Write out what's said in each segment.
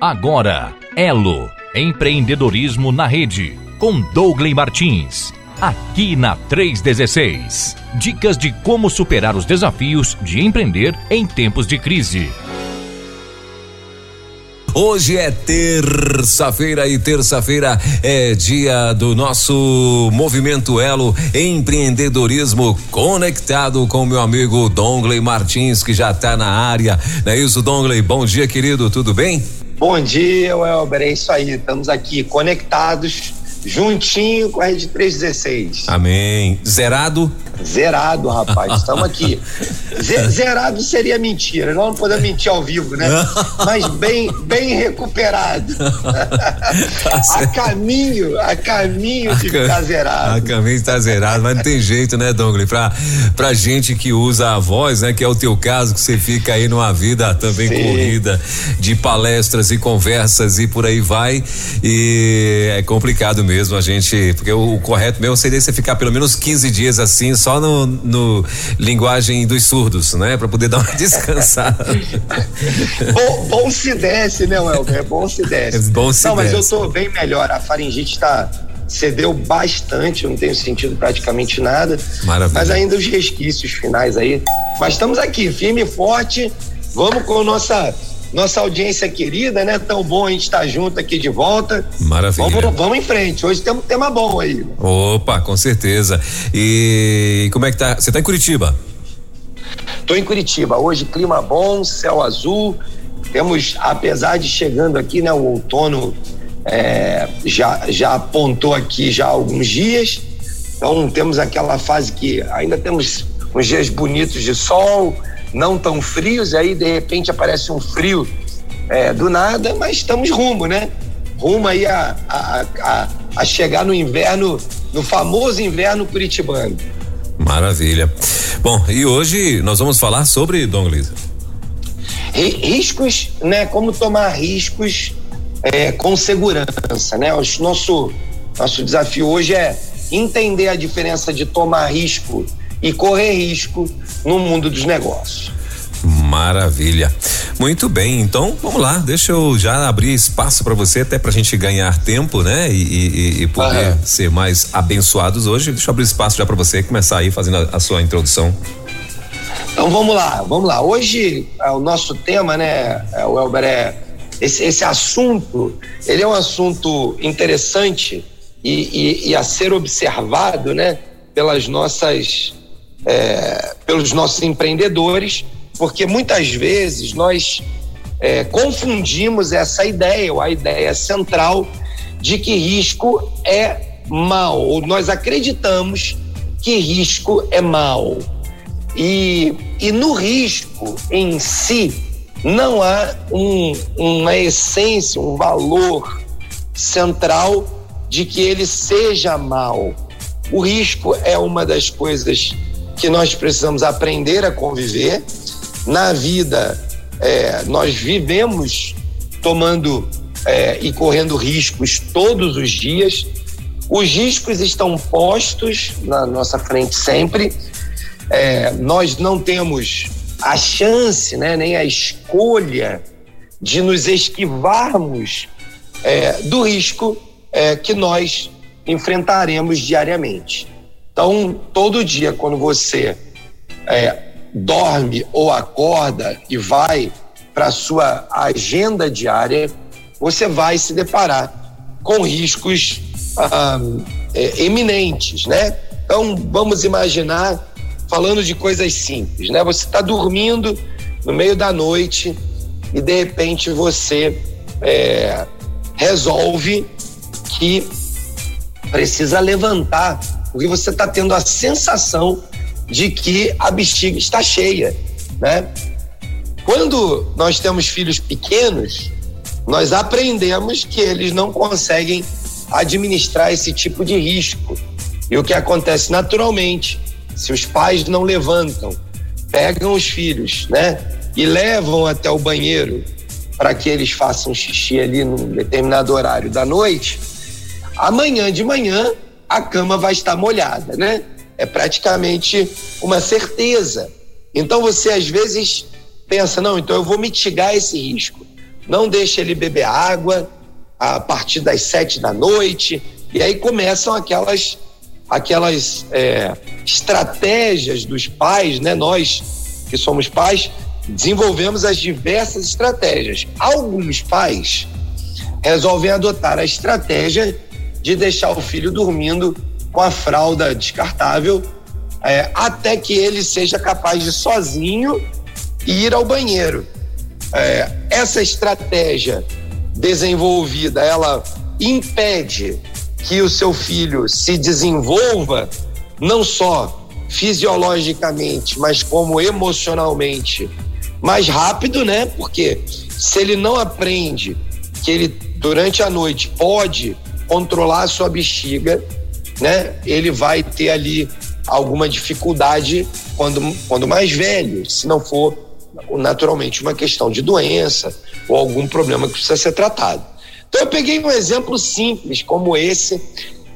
Agora, Elo Empreendedorismo na Rede, com Douglas Martins. Aqui na 316. Dicas de como superar os desafios de empreender em tempos de crise. Hoje é terça-feira e terça-feira é dia do nosso movimento Elo Empreendedorismo conectado com meu amigo Dongley Martins que já está na área. Não é isso, Dongley? Bom dia, querido. Tudo bem? Bom dia, Welber. É isso aí. Estamos aqui conectados, juntinho com a Rede 316. Amém. Zerado? Zerado, rapaz. Estamos aqui. Zerado seria mentira. Nós não podemos mentir ao vivo, né? Mas bem, bem recuperado. Tá a caminho, a caminho de ficar zerado. A caminho estar zerado, mas não tem jeito, né, Douglas? Pra, pra gente que usa a voz, né? Que é o teu caso, que você fica aí numa vida também Sim. corrida de palestras e conversas e por aí vai. E é complicado mesmo a gente, porque o, o correto mesmo seria você ficar pelo menos 15 dias assim, só no, no linguagem dos surdos, né? Para poder dar uma descansada. bom, bom, se desce, né, Welber? É bom se desce. É bom se não, mas eu tô bem melhor. A faringite está cedeu bastante, eu não tenho sentido praticamente nada. Maravilha. Mas ainda os resquícios finais aí. Mas estamos aqui, firme e forte. Vamos com a nossa nossa audiência querida, né? Tão bom a gente estar tá junto aqui de volta. Maravilha. Vamos, vamos em frente. Hoje temos um tema bom aí. Opa, com certeza. E como é que tá? Você tá em Curitiba? Tô em Curitiba. Hoje clima bom, céu azul. Temos, apesar de chegando aqui, né? O outono é, já, já apontou aqui já há alguns dias. Então temos aquela fase que ainda temos uns dias bonitos de sol, não tão frios, e aí de repente aparece um frio é, do nada, mas estamos rumo, né? Rumo aí a, a, a, a chegar no inverno, no famoso inverno curitibano. Maravilha. Bom, e hoje nós vamos falar sobre, Dom Lisa. Riscos, né? Como tomar riscos é, com segurança, né? O nosso, nosso desafio hoje é entender a diferença de tomar risco e correr risco no mundo dos negócios. Maravilha. Muito bem, então vamos lá. Deixa eu já abrir espaço para você, até para a gente ganhar tempo, né? E, e, e poder ser mais abençoados hoje. Deixa eu abrir espaço já para você começar aí fazendo a, a, sua introdução. Então vamos lá, vamos lá. Hoje é, o nosso tema, né, é, o Elber, é esse, esse assunto. Ele é um assunto interessante e, e a ser observado, né, pelas nossas é, pelos nossos empreendedores, porque muitas vezes nós é, confundimos essa ideia, ou a ideia central, de que risco é mal, ou nós acreditamos que risco é mal. E, e no risco em si, não há um, uma essência, um valor central de que ele seja mal. O risco é uma das coisas que nós precisamos aprender a conviver. Na vida, é, nós vivemos tomando é, e correndo riscos todos os dias. Os riscos estão postos na nossa frente sempre. É, nós não temos a chance, né, nem a escolha de nos esquivarmos é, do risco é, que nós enfrentaremos diariamente. Então, todo dia, quando você é, dorme ou acorda e vai para a sua agenda diária, você vai se deparar com riscos ah, é, eminentes, né? Então, vamos imaginar, falando de coisas simples, né? Você está dormindo no meio da noite e, de repente, você é, resolve que precisa levantar porque você está tendo a sensação de que a bexiga está cheia, né? Quando nós temos filhos pequenos, nós aprendemos que eles não conseguem administrar esse tipo de risco. E o que acontece naturalmente, se os pais não levantam, pegam os filhos, né, e levam até o banheiro para que eles façam xixi ali num determinado horário da noite, amanhã de manhã a cama vai estar molhada, né? É praticamente uma certeza. Então você às vezes pensa, não, então eu vou mitigar esse risco. Não deixa ele beber água a partir das sete da noite. E aí começam aquelas, aquelas é, estratégias dos pais, né? Nós que somos pais, desenvolvemos as diversas estratégias. Alguns pais resolvem adotar a estratégia de deixar o filho dormindo com a fralda descartável é, até que ele seja capaz de sozinho ir ao banheiro. É, essa estratégia desenvolvida, ela impede que o seu filho se desenvolva não só fisiologicamente, mas como emocionalmente mais rápido, né? Porque se ele não aprende que ele durante a noite pode controlar a sua bexiga, né? Ele vai ter ali alguma dificuldade quando, quando mais velho, se não for naturalmente uma questão de doença ou algum problema que precisa ser tratado. Então eu peguei um exemplo simples como esse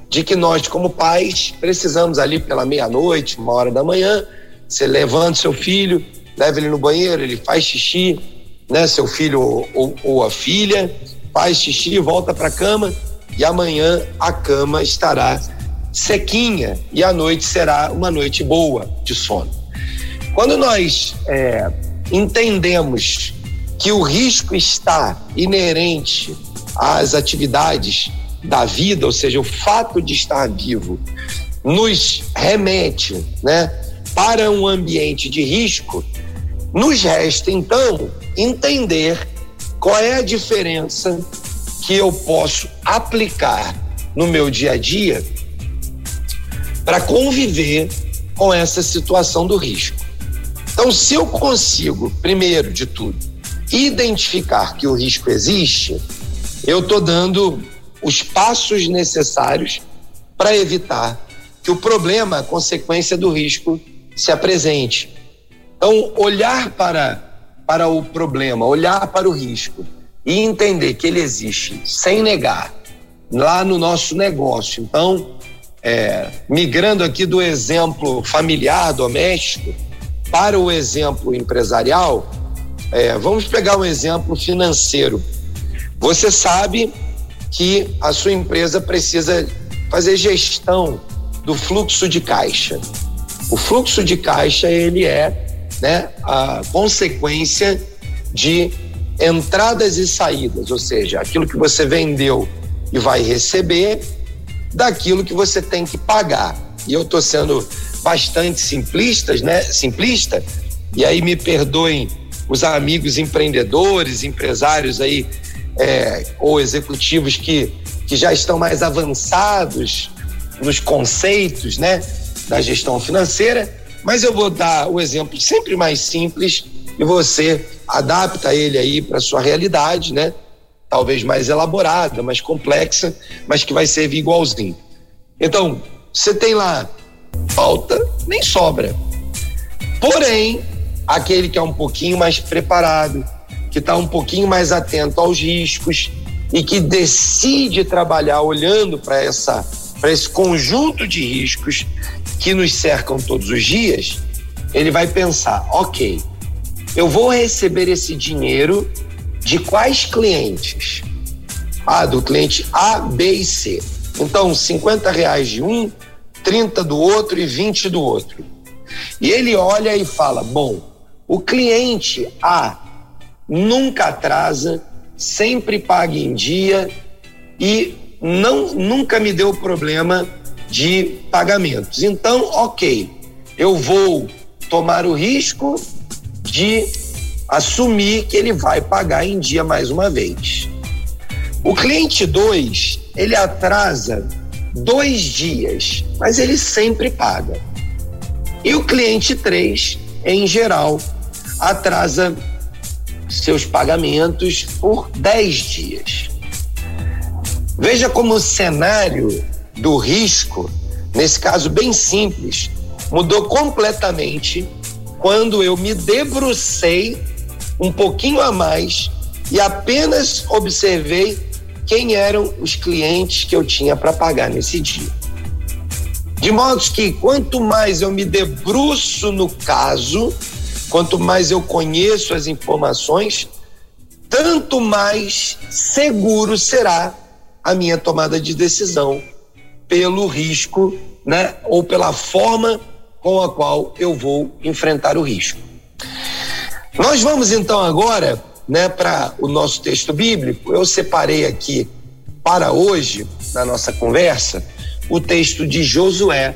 de que nós como pais precisamos ali pela meia-noite, uma hora da manhã, você levanta seu filho, leva ele no banheiro, ele faz xixi, né, seu filho ou, ou, a filha, faz xixi, volta para a cama e amanhã a cama estará sequinha e a noite será uma noite boa de sono. Quando nós é, entendemos que o risco está inerente às atividades da vida, ou seja, o fato de estar vivo, nos remete né, para um ambiente de risco, nos resta então entender qual é a diferença que eu posso aplicar no meu dia a dia para conviver com essa situação do risco. Então, se eu consigo, primeiro de tudo, identificar que o risco existe, eu estou dando os passos necessários para evitar que o problema, a consequência do risco, se apresente. Então, olhar para, para o problema, olhar para o risco e entender que ele existe sem negar lá no nosso negócio. Então, é, migrando aqui do exemplo familiar, doméstico, para o exemplo empresarial, é, vamos pegar um exemplo financeiro. Você sabe que a sua empresa precisa fazer gestão do fluxo de caixa. O fluxo de caixa ele é né, a consequência de entradas e saídas, ou seja, aquilo que você vendeu e vai receber daquilo que você tem que pagar. E eu estou sendo bastante simplistas, né? Simplista. E aí me perdoem os amigos empreendedores, empresários aí é, ou executivos que, que já estão mais avançados nos conceitos, né, da gestão financeira. Mas eu vou dar o exemplo sempre mais simples e você adapta ele aí para sua realidade, né? talvez mais elaborada, mais complexa, mas que vai servir igualzinho. Então, você tem lá falta, nem sobra. Porém, aquele que é um pouquinho mais preparado, que está um pouquinho mais atento aos riscos e que decide trabalhar olhando para essa para esse conjunto de riscos que nos cercam todos os dias, ele vai pensar, ok, eu vou receber esse dinheiro de quais clientes? Ah, do cliente A, B e C. Então, 50 reais de um, 30 do outro e 20 do outro. E ele olha e fala: bom, o cliente A nunca atrasa, sempre paga em dia e não nunca me deu problema de pagamentos. Então, ok, eu vou tomar o risco de assumir que ele vai pagar em dia mais uma vez. O cliente 2, ele atrasa dois dias, mas ele sempre paga. E o cliente 3, em geral, atrasa seus pagamentos por 10 dias. Veja como o cenário do risco, nesse caso bem simples, mudou completamente quando eu me debrucei um pouquinho a mais e apenas observei quem eram os clientes que eu tinha para pagar nesse dia. De modo que quanto mais eu me debruço no caso, quanto mais eu conheço as informações, tanto mais seguro será a minha tomada de decisão pelo risco, né, ou pela forma com a qual eu vou enfrentar o risco. Nós vamos então agora, né, para o nosso texto bíblico. Eu separei aqui para hoje, na nossa conversa, o texto de Josué,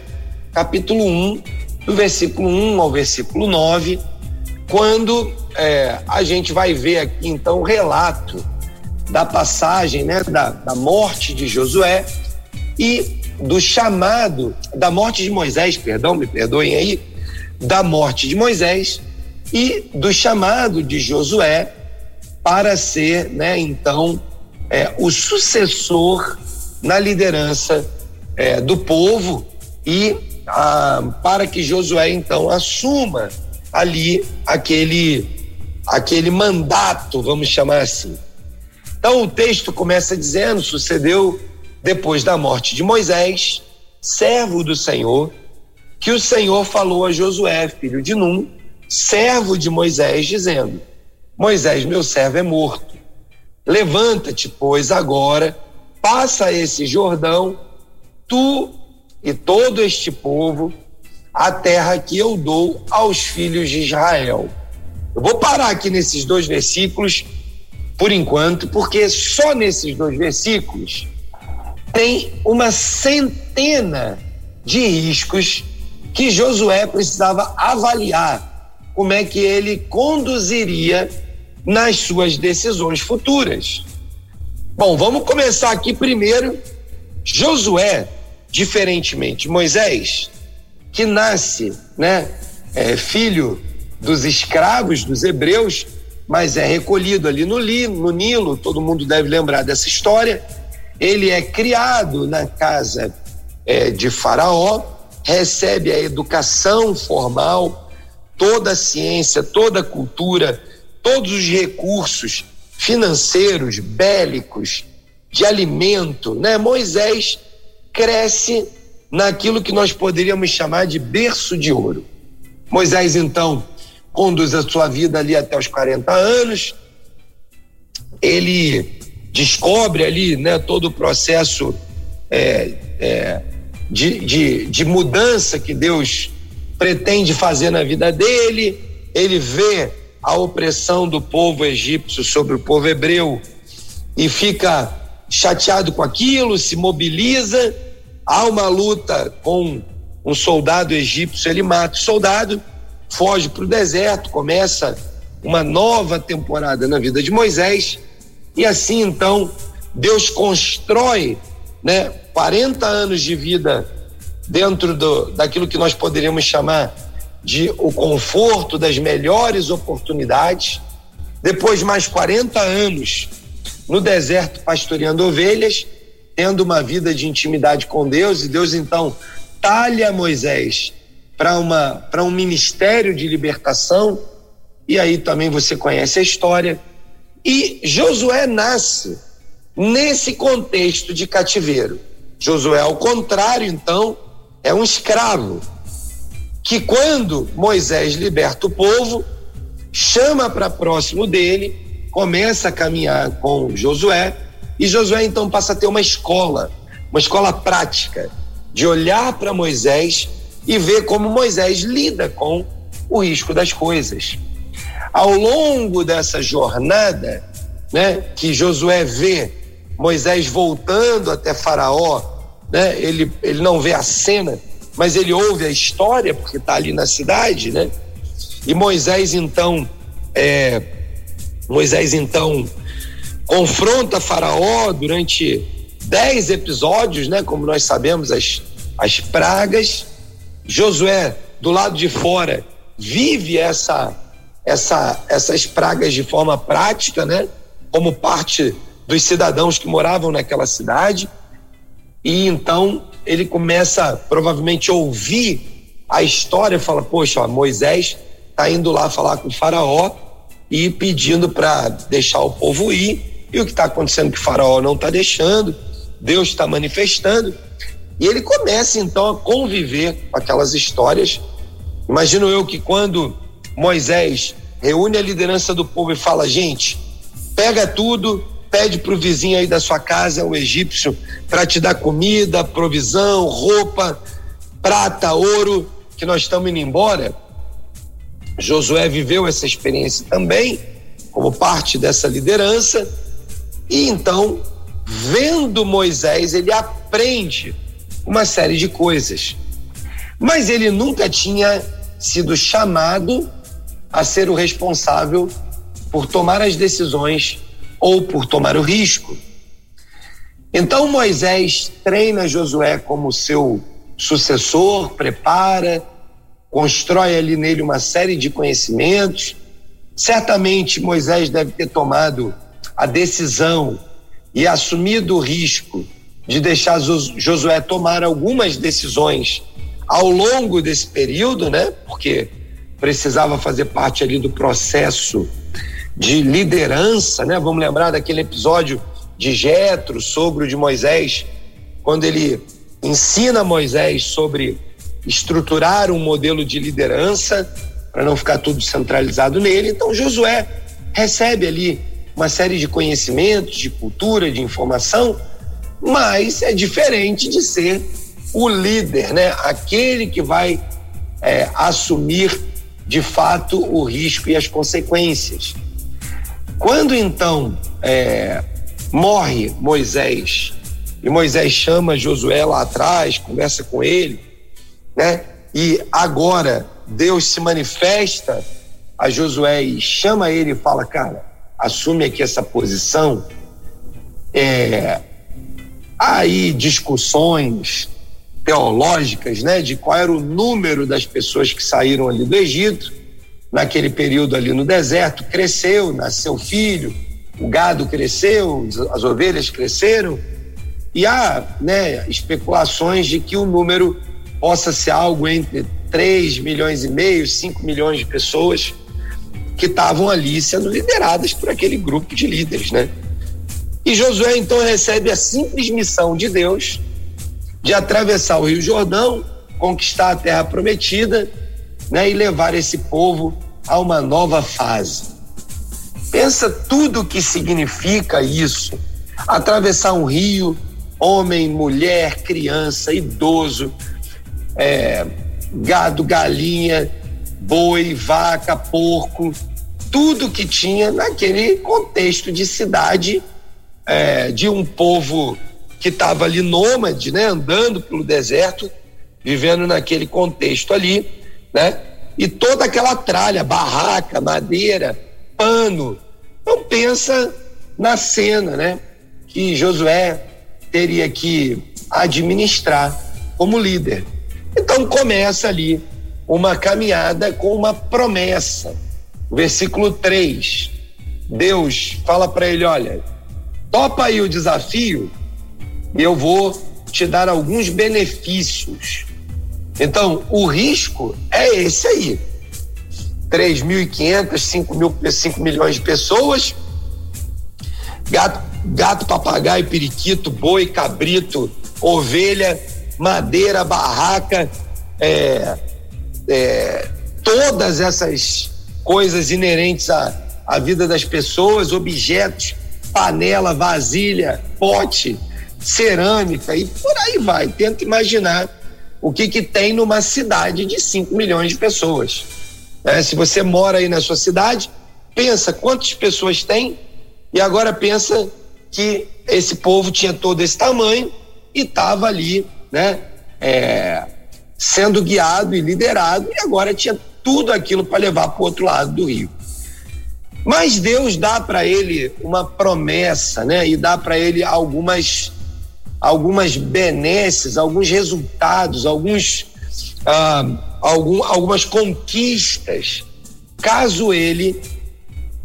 capítulo 1, do versículo 1 ao versículo 9, quando é, a gente vai ver aqui então o relato da passagem, né, da, da morte de Josué e do chamado, da morte de Moisés, perdão, me perdoem aí, da morte de Moisés e do chamado de Josué para ser, né, então, é, o sucessor na liderança é, do povo e a, para que Josué então assuma ali aquele aquele mandato, vamos chamar assim. Então o texto começa dizendo: sucedeu depois da morte de Moisés, servo do Senhor, que o Senhor falou a Josué, filho de Num, servo de Moisés, dizendo: Moisés, meu servo, é morto. Levanta-te, pois, agora, passa esse Jordão, tu e todo este povo, a terra que eu dou aos filhos de Israel. Eu vou parar aqui nesses dois versículos por enquanto, porque só nesses dois versículos tem uma centena de riscos que Josué precisava avaliar como é que ele conduziria nas suas decisões futuras. Bom, vamos começar aqui primeiro. Josué, diferentemente Moisés, que nasce, né, é, filho dos escravos dos hebreus, mas é recolhido ali no, no Nilo, todo mundo deve lembrar dessa história. Ele é criado na casa é, de Faraó, recebe a educação formal, toda a ciência, toda a cultura, todos os recursos financeiros, bélicos, de alimento, né? Moisés cresce naquilo que nós poderíamos chamar de berço de ouro. Moisés, então, conduz a sua vida ali até os 40 anos. Ele descobre ali né, todo o processo é, é, de, de, de mudança que Deus pretende fazer na vida dele. Ele vê a opressão do povo egípcio sobre o povo hebreu e fica chateado com aquilo, se mobiliza. Há uma luta com um soldado egípcio, ele mata o soldado foge para o deserto, começa uma nova temporada na vida de Moisés, e assim então Deus constrói né, 40 anos de vida dentro do, daquilo que nós poderíamos chamar de o conforto das melhores oportunidades. Depois, mais 40 anos no deserto pastoreando ovelhas, tendo uma vida de intimidade com Deus, e Deus então talha Moisés para um ministério de libertação. E aí também você conhece a história e Josué nasce nesse contexto de cativeiro. Josué, ao contrário, então, é um escravo que quando Moisés liberta o povo, chama para próximo dele, começa a caminhar com Josué e Josué então passa a ter uma escola, uma escola prática de olhar para Moisés e ver como Moisés lida com o risco das coisas. Ao longo dessa jornada, né, que Josué vê Moisés voltando até Faraó, né, ele, ele não vê a cena, mas ele ouve a história, porque está ali na cidade, né? E Moisés então, é, Moisés então confronta Faraó durante dez episódios, né? Como nós sabemos, as, as pragas. Josué, do lado de fora, vive essa, essa, essas pragas de forma prática, né? Como parte dos cidadãos que moravam naquela cidade. E então ele começa provavelmente a ouvir a história fala: Poxa, Moisés está indo lá falar com o Faraó e pedindo para deixar o povo ir. E o que está acontecendo que o Faraó não está deixando, Deus está manifestando. E ele começa então a conviver com aquelas histórias. Imagino eu que quando Moisés reúne a liderança do povo e fala: gente, pega tudo, pede para o vizinho aí da sua casa, o egípcio, para te dar comida, provisão, roupa, prata, ouro, que nós estamos indo embora. Josué viveu essa experiência também, como parte dessa liderança, e então, vendo Moisés, ele aprende uma série de coisas. Mas ele nunca tinha sido chamado a ser o responsável por tomar as decisões ou por tomar o risco. Então Moisés treina Josué como seu sucessor, prepara, constrói ali nele uma série de conhecimentos. Certamente Moisés deve ter tomado a decisão e assumido o risco de deixar Josué tomar algumas decisões ao longo desse período, né? Porque precisava fazer parte ali do processo de liderança, né? Vamos lembrar daquele episódio de Jetro, sogro de Moisés, quando ele ensina Moisés sobre estruturar um modelo de liderança para não ficar tudo centralizado nele. Então Josué recebe ali uma série de conhecimentos, de cultura, de informação, mas é diferente de ser o líder, né? Aquele que vai é, assumir de fato o risco e as consequências. Quando então é, morre Moisés e Moisés chama Josué lá atrás, conversa com ele, né? E agora Deus se manifesta a Josué e chama ele e fala, cara, assume aqui essa posição. É, aí discussões teológicas, né, de qual era o número das pessoas que saíram ali do Egito naquele período ali no deserto, cresceu, nasceu filho, o gado cresceu, as ovelhas cresceram, e há né, especulações de que o número possa ser algo entre 3 milhões e meio, 5 milhões de pessoas que estavam ali sendo lideradas por aquele grupo de líderes, né? E Josué então recebe a simples missão de Deus de atravessar o Rio Jordão, conquistar a terra prometida, né, e levar esse povo a uma nova fase. Pensa tudo o que significa isso. Atravessar um rio, homem, mulher, criança, idoso, é, gado, galinha, boi, vaca, porco, tudo que tinha naquele contexto de cidade é, de um povo que estava ali nômade, né, andando pelo deserto, vivendo naquele contexto ali, né? E toda aquela tralha, barraca, madeira, pano. Então pensa na cena, né? Que Josué teria que administrar como líder. Então começa ali uma caminhada com uma promessa. Versículo 3. Deus fala para ele: olha, topa aí o desafio e eu vou te dar alguns benefícios. Então, o risco é esse aí. 3.500, 5, mil, 5 milhões de pessoas, gato, gato, papagaio, periquito, boi, cabrito, ovelha, madeira, barraca, é, é, todas essas coisas inerentes à, à vida das pessoas, objetos, panela, vasilha, pote, cerâmica e por aí vai. Tenta imaginar o que, que tem numa cidade de 5 milhões de pessoas. É, se você mora aí na sua cidade, pensa quantas pessoas tem e agora pensa que esse povo tinha todo esse tamanho e estava ali, né, é, sendo guiado e liderado e agora tinha tudo aquilo para levar para o outro lado do rio. Mas Deus dá para ele uma promessa, né, e dá para ele algumas algumas benesses, alguns resultados, alguns, ah, algum, algumas conquistas, caso ele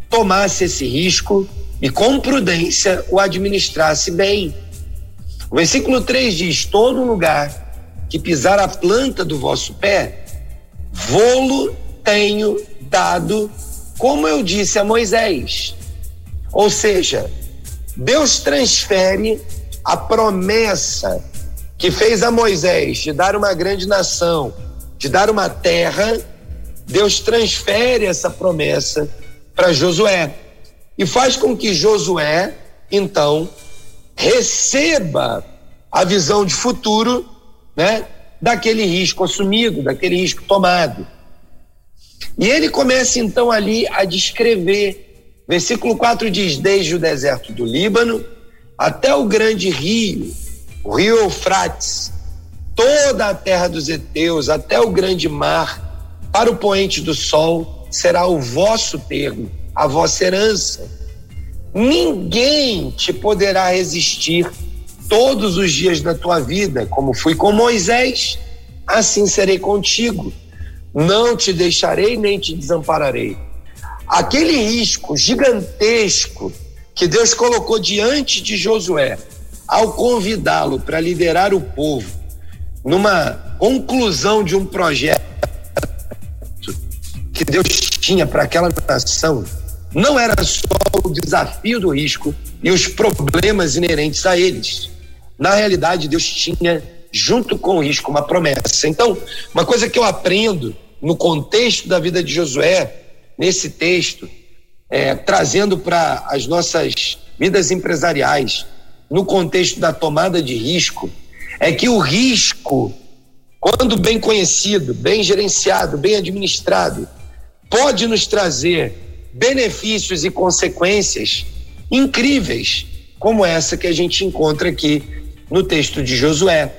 tomasse esse risco e com prudência o administrasse bem. O versículo 3 diz: Todo lugar que pisar a planta do vosso pé, vou-lo tenho dado, como eu disse a Moisés. Ou seja, Deus transfere a promessa que fez a Moisés de dar uma grande nação, de dar uma terra, Deus transfere essa promessa para Josué e faz com que Josué, então, receba a visão de futuro, né, daquele risco assumido, daquele risco tomado. E ele começa então ali a descrever. Versículo 4 diz: Desde o deserto do Líbano até o grande rio, o rio Eufrates, toda a terra dos heteus, até o grande mar, para o poente do sol, será o vosso termo, a vossa herança. Ninguém te poderá resistir todos os dias da tua vida, como fui com Moisés, assim serei contigo. Não te deixarei nem te desampararei. Aquele risco gigantesco que Deus colocou diante de Josué, ao convidá-lo para liderar o povo, numa conclusão de um projeto que Deus tinha para aquela nação, não era só o desafio do risco e os problemas inerentes a eles. Na realidade, Deus tinha, junto com o risco, uma promessa. Então, uma coisa que eu aprendo no contexto da vida de Josué, nesse texto, é, trazendo para as nossas vidas empresariais, no contexto da tomada de risco, é que o risco, quando bem conhecido, bem gerenciado, bem administrado, pode nos trazer benefícios e consequências incríveis, como essa que a gente encontra aqui no texto de Josué.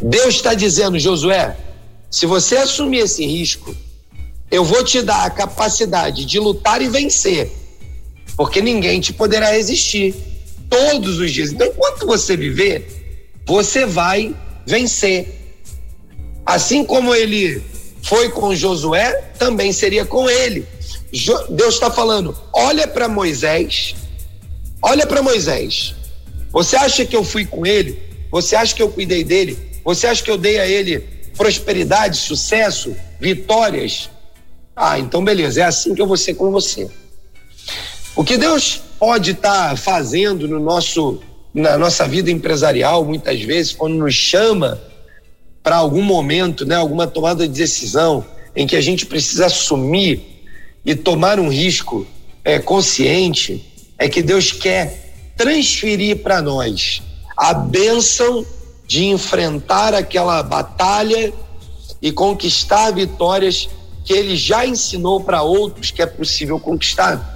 Deus está dizendo, Josué, se você assumir esse risco, eu vou te dar a capacidade de lutar e vencer, porque ninguém te poderá resistir todos os dias. Então, enquanto você viver, você vai vencer. Assim como ele foi com Josué, também seria com ele. Deus está falando: olha para Moisés, olha para Moisés. Você acha que eu fui com ele? Você acha que eu cuidei dele? Você acha que eu dei a ele prosperidade, sucesso, vitórias? Ah, então beleza, é assim que eu vou ser com você. O que Deus pode estar tá fazendo no nosso, na nossa vida empresarial, muitas vezes, quando nos chama para algum momento, né, alguma tomada de decisão em que a gente precisa assumir e tomar um risco é, consciente, é que Deus quer transferir para nós a bênção de enfrentar aquela batalha e conquistar vitórias que ele já ensinou para outros que é possível conquistar.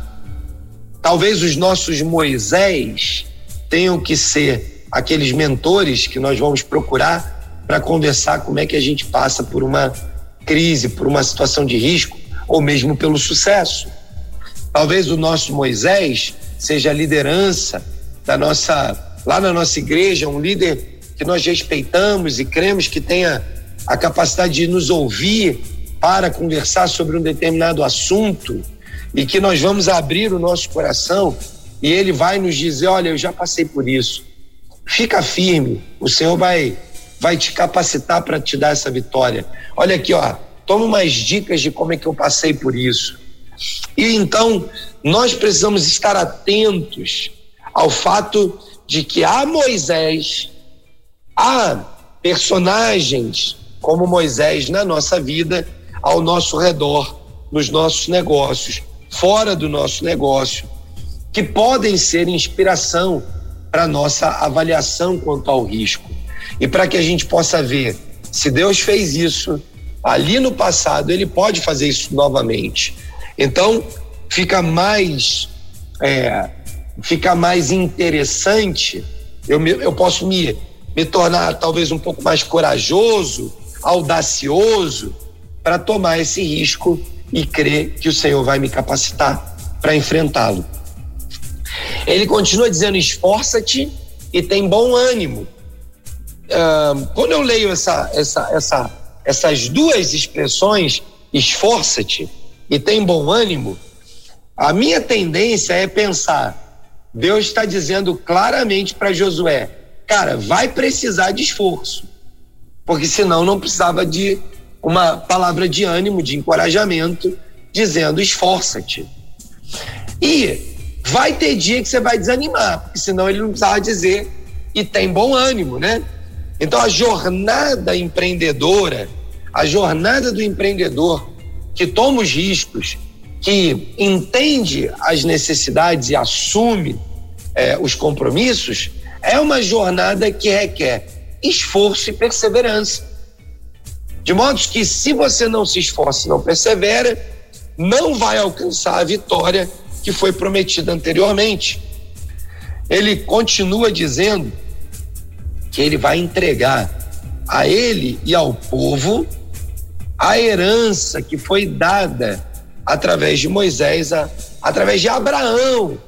Talvez os nossos Moisés tenham que ser aqueles mentores que nós vamos procurar para conversar como é que a gente passa por uma crise, por uma situação de risco ou mesmo pelo sucesso. Talvez o nosso Moisés seja a liderança da nossa lá na nossa igreja, um líder que nós respeitamos e cremos que tenha a capacidade de nos ouvir para conversar sobre um determinado assunto e que nós vamos abrir o nosso coração e ele vai nos dizer: Olha, eu já passei por isso. Fica firme, o Senhor vai, vai te capacitar para te dar essa vitória. Olha aqui, ó, toma umas dicas de como é que eu passei por isso. E então, nós precisamos estar atentos ao fato de que há Moisés, há personagens como Moisés na nossa vida ao nosso redor, nos nossos negócios, fora do nosso negócio, que podem ser inspiração para nossa avaliação quanto ao risco. E para que a gente possa ver se Deus fez isso ali no passado, ele pode fazer isso novamente. Então, fica mais é, fica mais interessante, eu, me, eu posso me, me tornar talvez um pouco mais corajoso, audacioso, para tomar esse risco e crer que o Senhor vai me capacitar para enfrentá-lo. Ele continua dizendo: esforça-te e tem bom ânimo. Uh, quando eu leio essa, essa, essa, essas duas expressões, esforça-te e tem bom ânimo, a minha tendência é pensar: Deus está dizendo claramente para Josué, cara, vai precisar de esforço, porque senão não precisava de uma palavra de ânimo, de encorajamento, dizendo: esforça-te. E vai ter dia que você vai desanimar, porque senão ele não precisava dizer e tem bom ânimo, né? Então a jornada empreendedora, a jornada do empreendedor que toma os riscos, que entende as necessidades e assume é, os compromissos, é uma jornada que requer esforço e perseverança. De modo que, se você não se esforça e não persevera, não vai alcançar a vitória que foi prometida anteriormente. Ele continua dizendo que ele vai entregar a ele e ao povo a herança que foi dada através de Moisés, a, através de Abraão.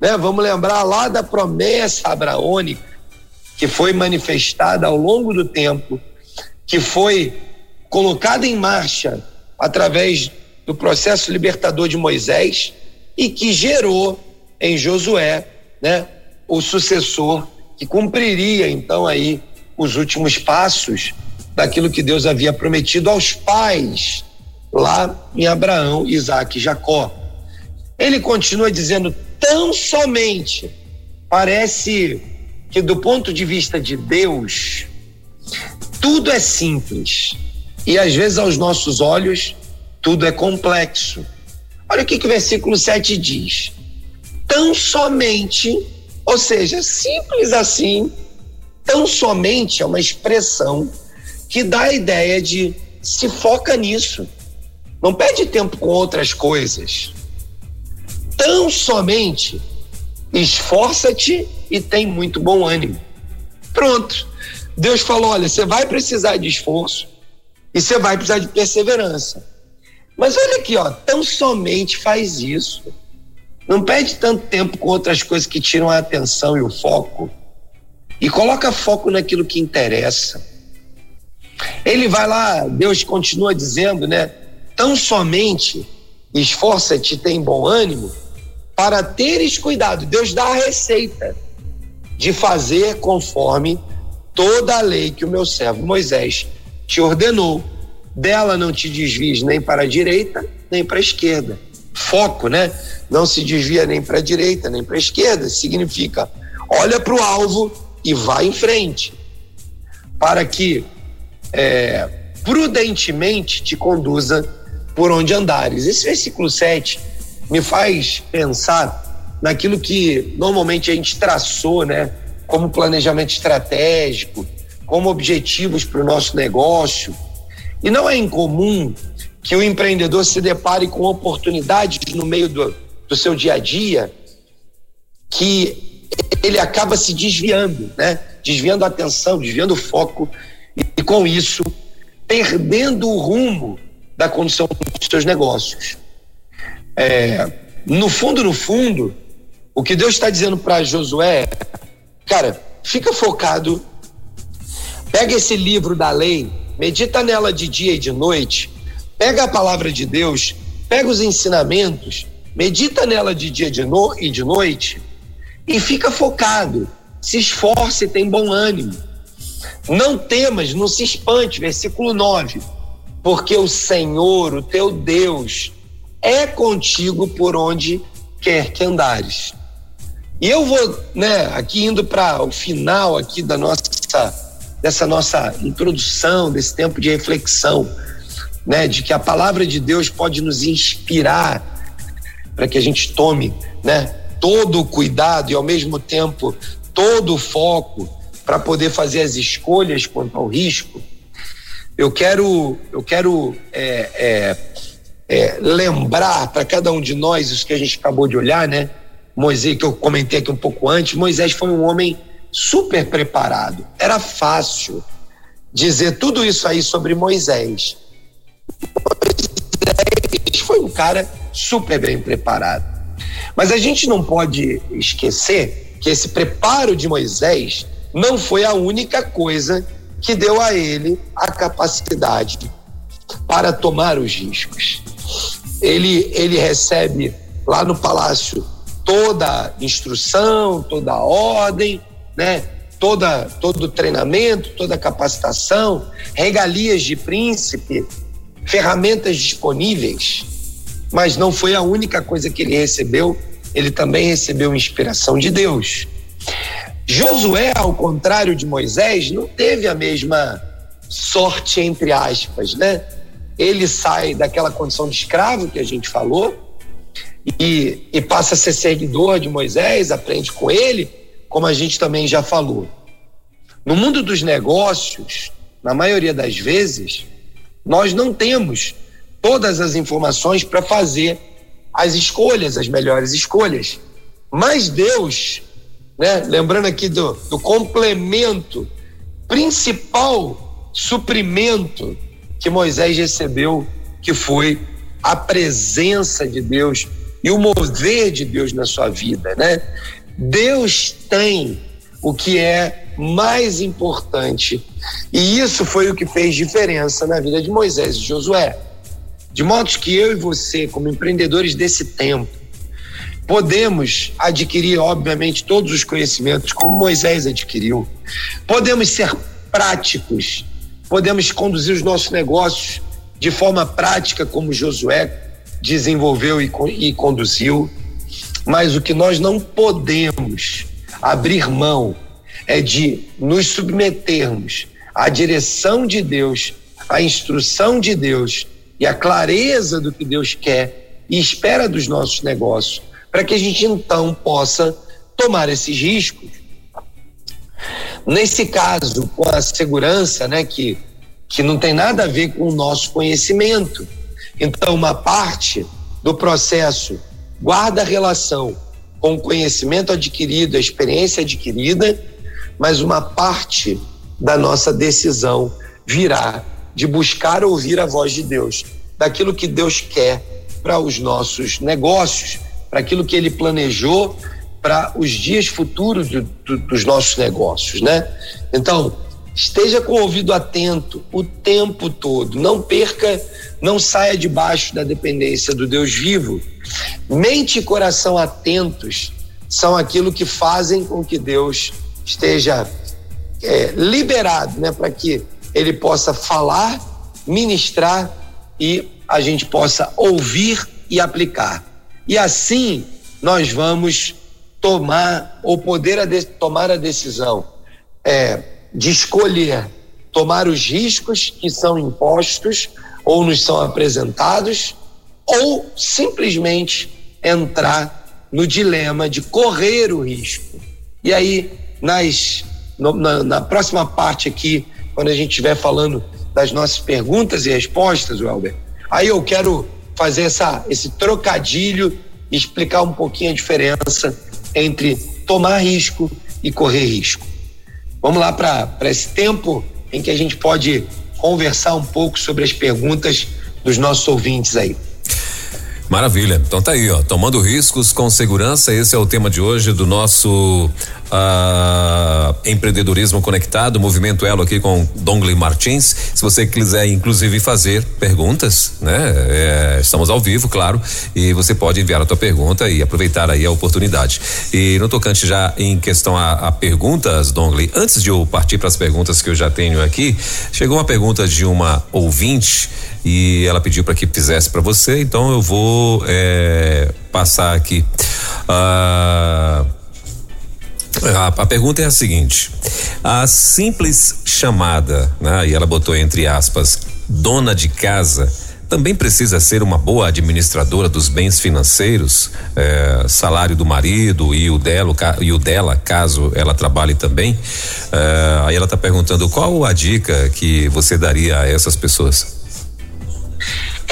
Né? Vamos lembrar lá da promessa abraônica que foi manifestada ao longo do tempo, que foi colocada em marcha através do processo libertador de Moisés e que gerou em Josué, né, o sucessor que cumpriria então aí os últimos passos daquilo que Deus havia prometido aos pais lá em Abraão, Isaac e Jacó. Ele continua dizendo: tão somente parece que, do ponto de vista de Deus, tudo é simples e às vezes aos nossos olhos tudo é complexo. Olha o que, que o versículo 7 diz: tão somente, ou seja, simples assim, tão somente é uma expressão que dá a ideia de se foca nisso. Não perde tempo com outras coisas. Tão somente esforça-te e tem muito bom ânimo. Pronto. Deus falou: olha, você vai precisar de esforço e você vai precisar de perseverança. Mas olha aqui, ó, tão somente faz isso. Não perde tanto tempo com outras coisas que tiram a atenção e o foco. E coloca foco naquilo que interessa. Ele vai lá, Deus continua dizendo, né? Tão somente esforça-te, tem bom ânimo, para teres cuidado. Deus dá a receita de fazer conforme toda a lei que o meu servo Moisés te ordenou. Dela não te desvies nem para a direita, nem para a esquerda. Foco, né? Não se desvia nem para a direita, nem para a esquerda. Significa, olha para o alvo e vai em frente. Para que é, prudentemente te conduza por onde andares. Esse versículo 7 me faz pensar naquilo que normalmente a gente traçou, né, como planejamento estratégico, como objetivos para o nosso negócio. E não é incomum que o empreendedor se depare com oportunidades no meio do, do seu dia a dia que ele acaba se desviando, né? Desviando a atenção, desviando o foco e, com isso, perdendo o rumo da condição dos seus negócios. É, no fundo, no fundo, o que Deus está dizendo para Josué, cara, fica focado, pega esse livro da lei, medita nela de dia e de noite, pega a palavra de Deus, pega os ensinamentos, medita nela de dia de no, e de noite e fica focado, se esforce e tem bom ânimo. Não temas, não se espante, versículo 9, porque o Senhor, o teu Deus, é contigo por onde quer que andares. E eu vou, né, aqui indo para o final aqui da nossa dessa nossa introdução, desse tempo de reflexão, né, de que a palavra de Deus pode nos inspirar para que a gente tome, né, todo o cuidado e ao mesmo tempo todo o foco para poder fazer as escolhas quanto ao risco, eu quero, eu quero é, é, é, lembrar para cada um de nós isso que a gente acabou de olhar, né? Moisés, que eu comentei aqui um pouco antes, Moisés foi um homem super preparado. Era fácil dizer tudo isso aí sobre Moisés. Moisés foi um cara super bem preparado. Mas a gente não pode esquecer que esse preparo de Moisés não foi a única coisa que deu a ele a capacidade para tomar os riscos. Ele, ele recebe lá no palácio toda a instrução, toda a ordem, né? toda, todo treinamento, toda capacitação, regalias de príncipe, ferramentas disponíveis, mas não foi a única coisa que ele recebeu, ele também recebeu inspiração de Deus. Josué, ao contrário de Moisés, não teve a mesma sorte entre aspas, né? Ele sai daquela condição de escravo que a gente falou e, e passa a ser seguidor de Moisés, aprende com ele, como a gente também já falou. No mundo dos negócios, na maioria das vezes, nós não temos todas as informações para fazer as escolhas, as melhores escolhas. Mas Deus, né, lembrando aqui do, do complemento, principal suprimento que Moisés recebeu, que foi a presença de Deus e o mover de Deus na sua vida, né? Deus tem o que é mais importante. E isso foi o que fez diferença na vida de Moisés e Josué. De modo que eu e você, como empreendedores desse tempo, podemos adquirir, obviamente, todos os conhecimentos, como Moisés adquiriu. Podemos ser práticos, podemos conduzir os nossos negócios de forma prática, como Josué desenvolveu e, e conduziu. Mas o que nós não podemos abrir mão é de nos submetermos à direção de Deus, à instrução de Deus e à clareza do que Deus quer e espera dos nossos negócios, para que a gente então possa tomar esses riscos. Nesse caso, com a segurança, né, que, que não tem nada a ver com o nosso conhecimento. Então, uma parte do processo guarda relação com o conhecimento adquirido, a experiência adquirida, mas uma parte da nossa decisão virá de buscar ouvir a voz de Deus, daquilo que Deus quer para os nossos negócios, para aquilo que Ele planejou para os dias futuros do, do, dos nossos negócios, né? Então, esteja com o ouvido atento o tempo todo, não perca, não saia debaixo da dependência do Deus vivo. Mente e coração atentos são aquilo que fazem com que Deus esteja é, liberado, né, para que ele possa falar, ministrar e a gente possa ouvir e aplicar. E assim nós vamos tomar ou poder a tomar a decisão é, de escolher tomar os riscos que são impostos ou nos são apresentados ou simplesmente entrar no dilema de correr o risco. E aí nas, no, na, na, próxima parte aqui, quando a gente estiver falando das nossas perguntas e respostas, Welber, aí eu quero fazer essa, esse trocadilho e explicar um pouquinho a diferença entre tomar risco e correr risco. Vamos lá para esse tempo em que a gente pode conversar um pouco sobre as perguntas dos nossos ouvintes aí. Maravilha. Então tá aí, ó. Tomando riscos com segurança. Esse é o tema de hoje do nosso uh, empreendedorismo conectado, movimento Elo aqui com Dongley Martins. Se você quiser, inclusive, fazer perguntas, né? É, estamos ao vivo, claro, e você pode enviar a tua pergunta e aproveitar aí a oportunidade. E no tocante já em questão a, a perguntas, Dongley, antes de eu partir para as perguntas que eu já tenho aqui, chegou uma pergunta de uma ouvinte e ela pediu para que fizesse para você, então eu vou é, passar aqui. Uh, a, a, pergunta é a seguinte: a simples chamada, né, e ela botou entre aspas, dona de casa, também precisa ser uma boa administradora dos bens financeiros, eh, salário do marido e o dela, e o dela, caso ela trabalhe também. Eh, aí ela está perguntando qual a dica que você daria a essas pessoas?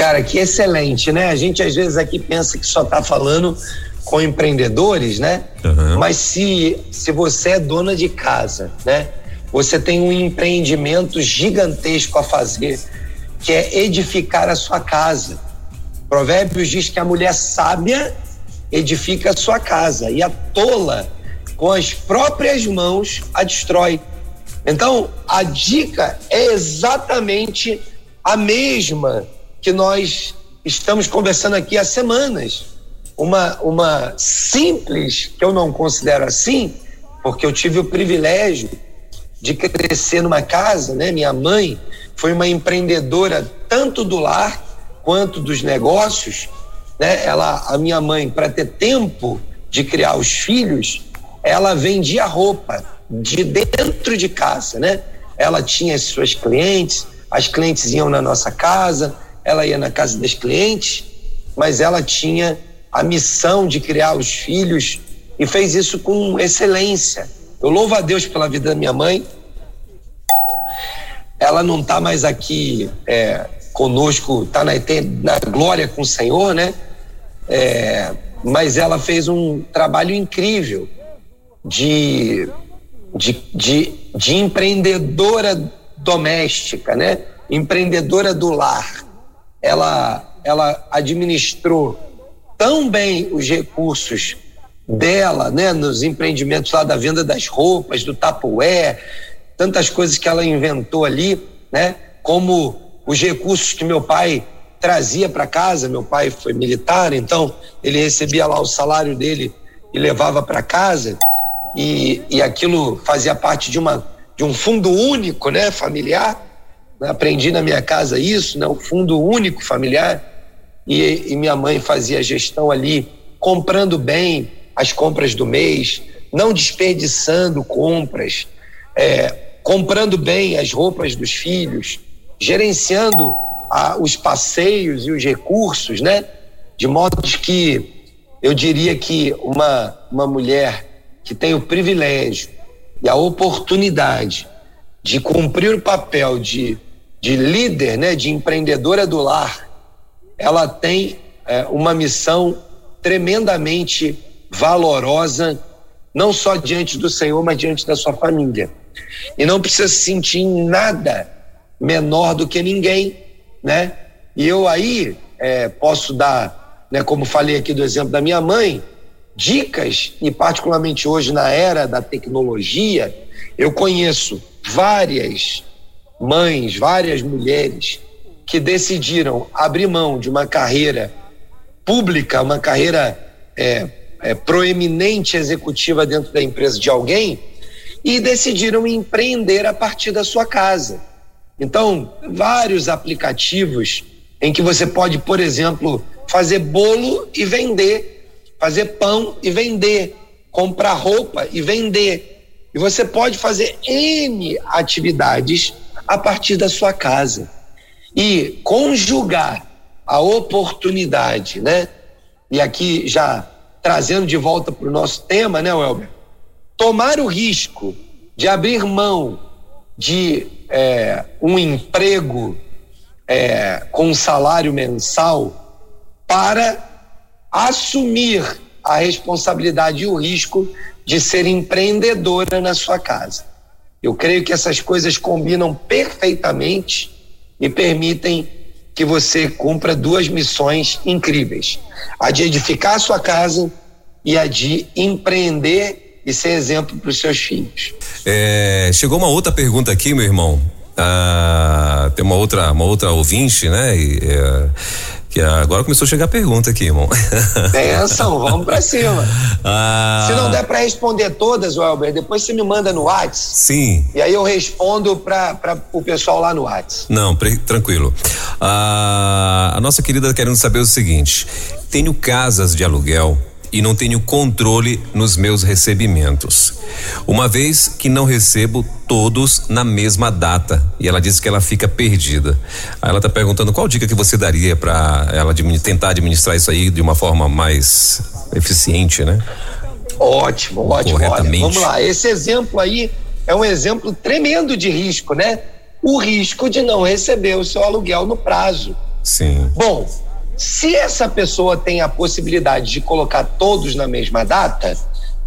Cara, que excelente, né? A gente às vezes aqui pensa que só está falando com empreendedores, né? Uhum. Mas se, se você é dona de casa, né? Você tem um empreendimento gigantesco a fazer, que é edificar a sua casa. Provérbios diz que a mulher sábia edifica a sua casa e a tola com as próprias mãos a destrói. Então, a dica é exatamente a mesma que nós estamos conversando aqui há semanas uma, uma simples, que eu não considero assim, porque eu tive o privilégio de crescer numa casa, né? Minha mãe foi uma empreendedora tanto do lar quanto dos negócios, né? Ela, a minha mãe, para ter tempo de criar os filhos, ela vendia roupa de dentro de casa, né? ela tinha as suas clientes, as clientes iam na nossa casa, ela ia na casa das clientes, mas ela tinha a missão de criar os filhos e fez isso com excelência. Eu louvo a Deus pela vida da minha mãe. Ela não está mais aqui é, conosco, está na, na glória com o Senhor, né? É, mas ela fez um trabalho incrível de, de, de, de empreendedora doméstica, né? Empreendedora do lar. Ela, ela administrou tão bem os recursos dela, né? Nos empreendimentos lá da venda das roupas, do tapué, tantas coisas que ela inventou ali, né? Como os recursos que meu pai trazia para casa. Meu pai foi militar, então ele recebia lá o salário dele e levava para casa. E, e aquilo fazia parte de, uma, de um fundo único, né, familiar. Aprendi na minha casa isso, né, o fundo único familiar. E, e minha mãe fazia gestão ali, comprando bem as compras do mês, não desperdiçando compras, é, comprando bem as roupas dos filhos, gerenciando a, os passeios e os recursos, né? De modo que eu diria que uma, uma mulher que tem o privilégio e a oportunidade de cumprir o papel de, de líder, né, de empreendedora do lar, ela tem é, uma missão tremendamente valorosa, não só diante do Senhor, mas diante da sua família. E não precisa se sentir nada menor do que ninguém, né? E eu aí é, posso dar, né, como falei aqui do exemplo da minha mãe, dicas, e particularmente hoje na era da tecnologia, eu conheço várias mães, várias mulheres que decidiram abrir mão de uma carreira pública, uma carreira é, é, proeminente executiva dentro da empresa de alguém e decidiram empreender a partir da sua casa. Então, vários aplicativos em que você pode, por exemplo, fazer bolo e vender, fazer pão e vender, comprar roupa e vender. E você pode fazer N atividades a partir da sua casa. E conjugar a oportunidade, né? E aqui já trazendo de volta para o nosso tema, né, Welber? Tomar o risco de abrir mão de é, um emprego é, com um salário mensal para assumir a responsabilidade e o risco de ser empreendedora na sua casa. Eu creio que essas coisas combinam perfeitamente e permitem que você cumpra duas missões incríveis: a de edificar a sua casa e a de empreender e ser exemplo para os seus filhos. É, chegou uma outra pergunta aqui, meu irmão. Ah, tem uma outra, uma outra ouvinte, né? E, é, que agora começou a chegar a pergunta aqui, irmão. Atenção, vamos pra cima. Ah. Se não der para responder todas, Welber, depois você me manda no WhatsApp. Sim. E aí eu respondo para o pessoal lá no WhatsApp. Não, tranquilo. Ah, a nossa querida querendo saber o seguinte: tenho casas de aluguel e não tenho controle nos meus recebimentos. Uma vez que não recebo todos na mesma data e ela disse que ela fica perdida. Aí ela está perguntando qual dica que você daria para ela tentar administrar isso aí de uma forma mais eficiente, né? Ótimo, ótimo. Corretamente. Olha, vamos lá, esse exemplo aí é um exemplo tremendo de risco, né? O risco de não receber o seu aluguel no prazo. Sim. Bom, se essa pessoa tem a possibilidade de colocar todos na mesma data,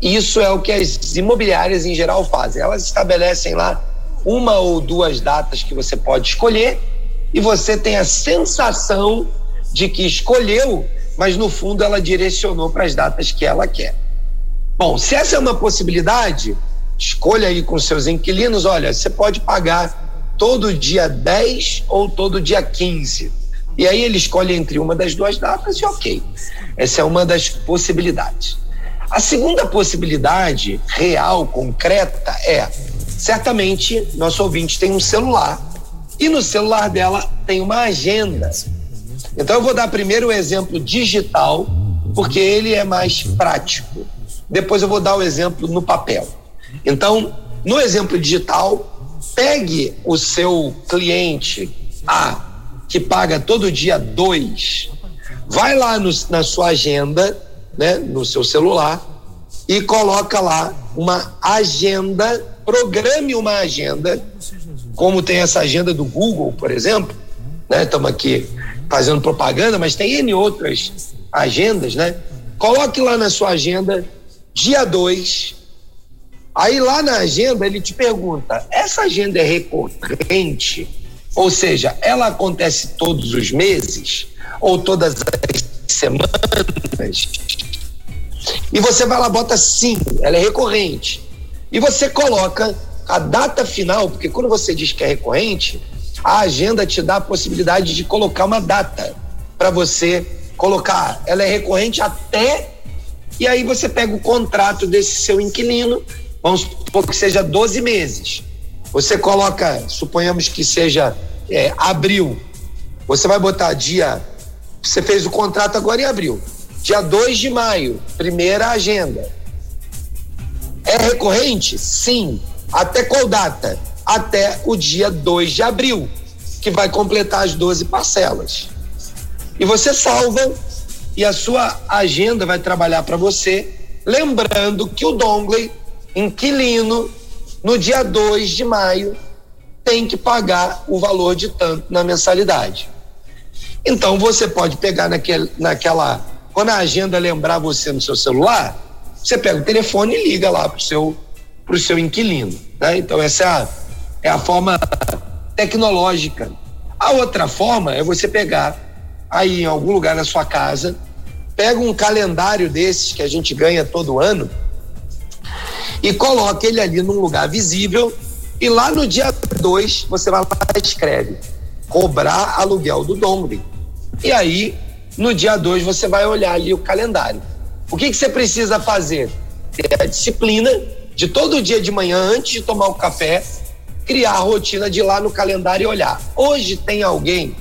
isso é o que as imobiliárias em geral fazem. Elas estabelecem lá uma ou duas datas que você pode escolher e você tem a sensação de que escolheu, mas no fundo ela direcionou para as datas que ela quer. Bom, se essa é uma possibilidade, escolha aí com seus inquilinos, olha, você pode pagar todo dia 10 ou todo dia 15 e aí ele escolhe entre uma das duas datas e ok. Essa é uma das possibilidades. A segunda possibilidade real, concreta, é certamente nosso ouvinte tem um celular e no celular dela tem uma agenda. Então eu vou dar primeiro o exemplo digital, porque ele é mais prático. Depois eu vou dar o exemplo no papel. Então, no exemplo digital, pegue o seu cliente A, que paga todo dia dois, vai lá no, na sua agenda, né, no seu celular, e coloca lá uma agenda, programe uma agenda, como tem essa agenda do Google, por exemplo, né? Estamos aqui fazendo propaganda, mas tem N outras agendas, né? Coloque lá na sua agenda, dia 2. Aí lá na agenda ele te pergunta: essa agenda é recorrente? Ou seja, ela acontece todos os meses ou todas as semanas? E você vai lá, bota sim, ela é recorrente. E você coloca a data final, porque quando você diz que é recorrente, a agenda te dá a possibilidade de colocar uma data para você colocar. Ela é recorrente até. E aí você pega o contrato desse seu inquilino, vamos supor que seja 12 meses. Você coloca, suponhamos que seja é, abril. Você vai botar dia. Você fez o contrato agora em abril. Dia 2 de maio, primeira agenda. É recorrente? Sim. Até qual data? Até o dia 2 de abril, que vai completar as 12 parcelas. E você salva e a sua agenda vai trabalhar para você, lembrando que o Dongley, inquilino, no dia 2 de maio, tem que pagar o valor de tanto na mensalidade. Então você pode pegar naquele, naquela quando a agenda lembrar você no seu celular, você pega o telefone e liga lá para o seu, pro seu inquilino. Né? Então, essa é a, é a forma tecnológica. A outra forma é você pegar aí em algum lugar na sua casa, pega um calendário desses que a gente ganha todo ano e coloca ele ali num lugar visível e lá no dia 2 você vai lá e escreve cobrar aluguel do Dombre. E aí no dia 2 você vai olhar ali o calendário. O que, que você precisa fazer? Ter a disciplina de todo dia de manhã, antes de tomar o café, criar a rotina de ir lá no calendário e olhar. Hoje tem alguém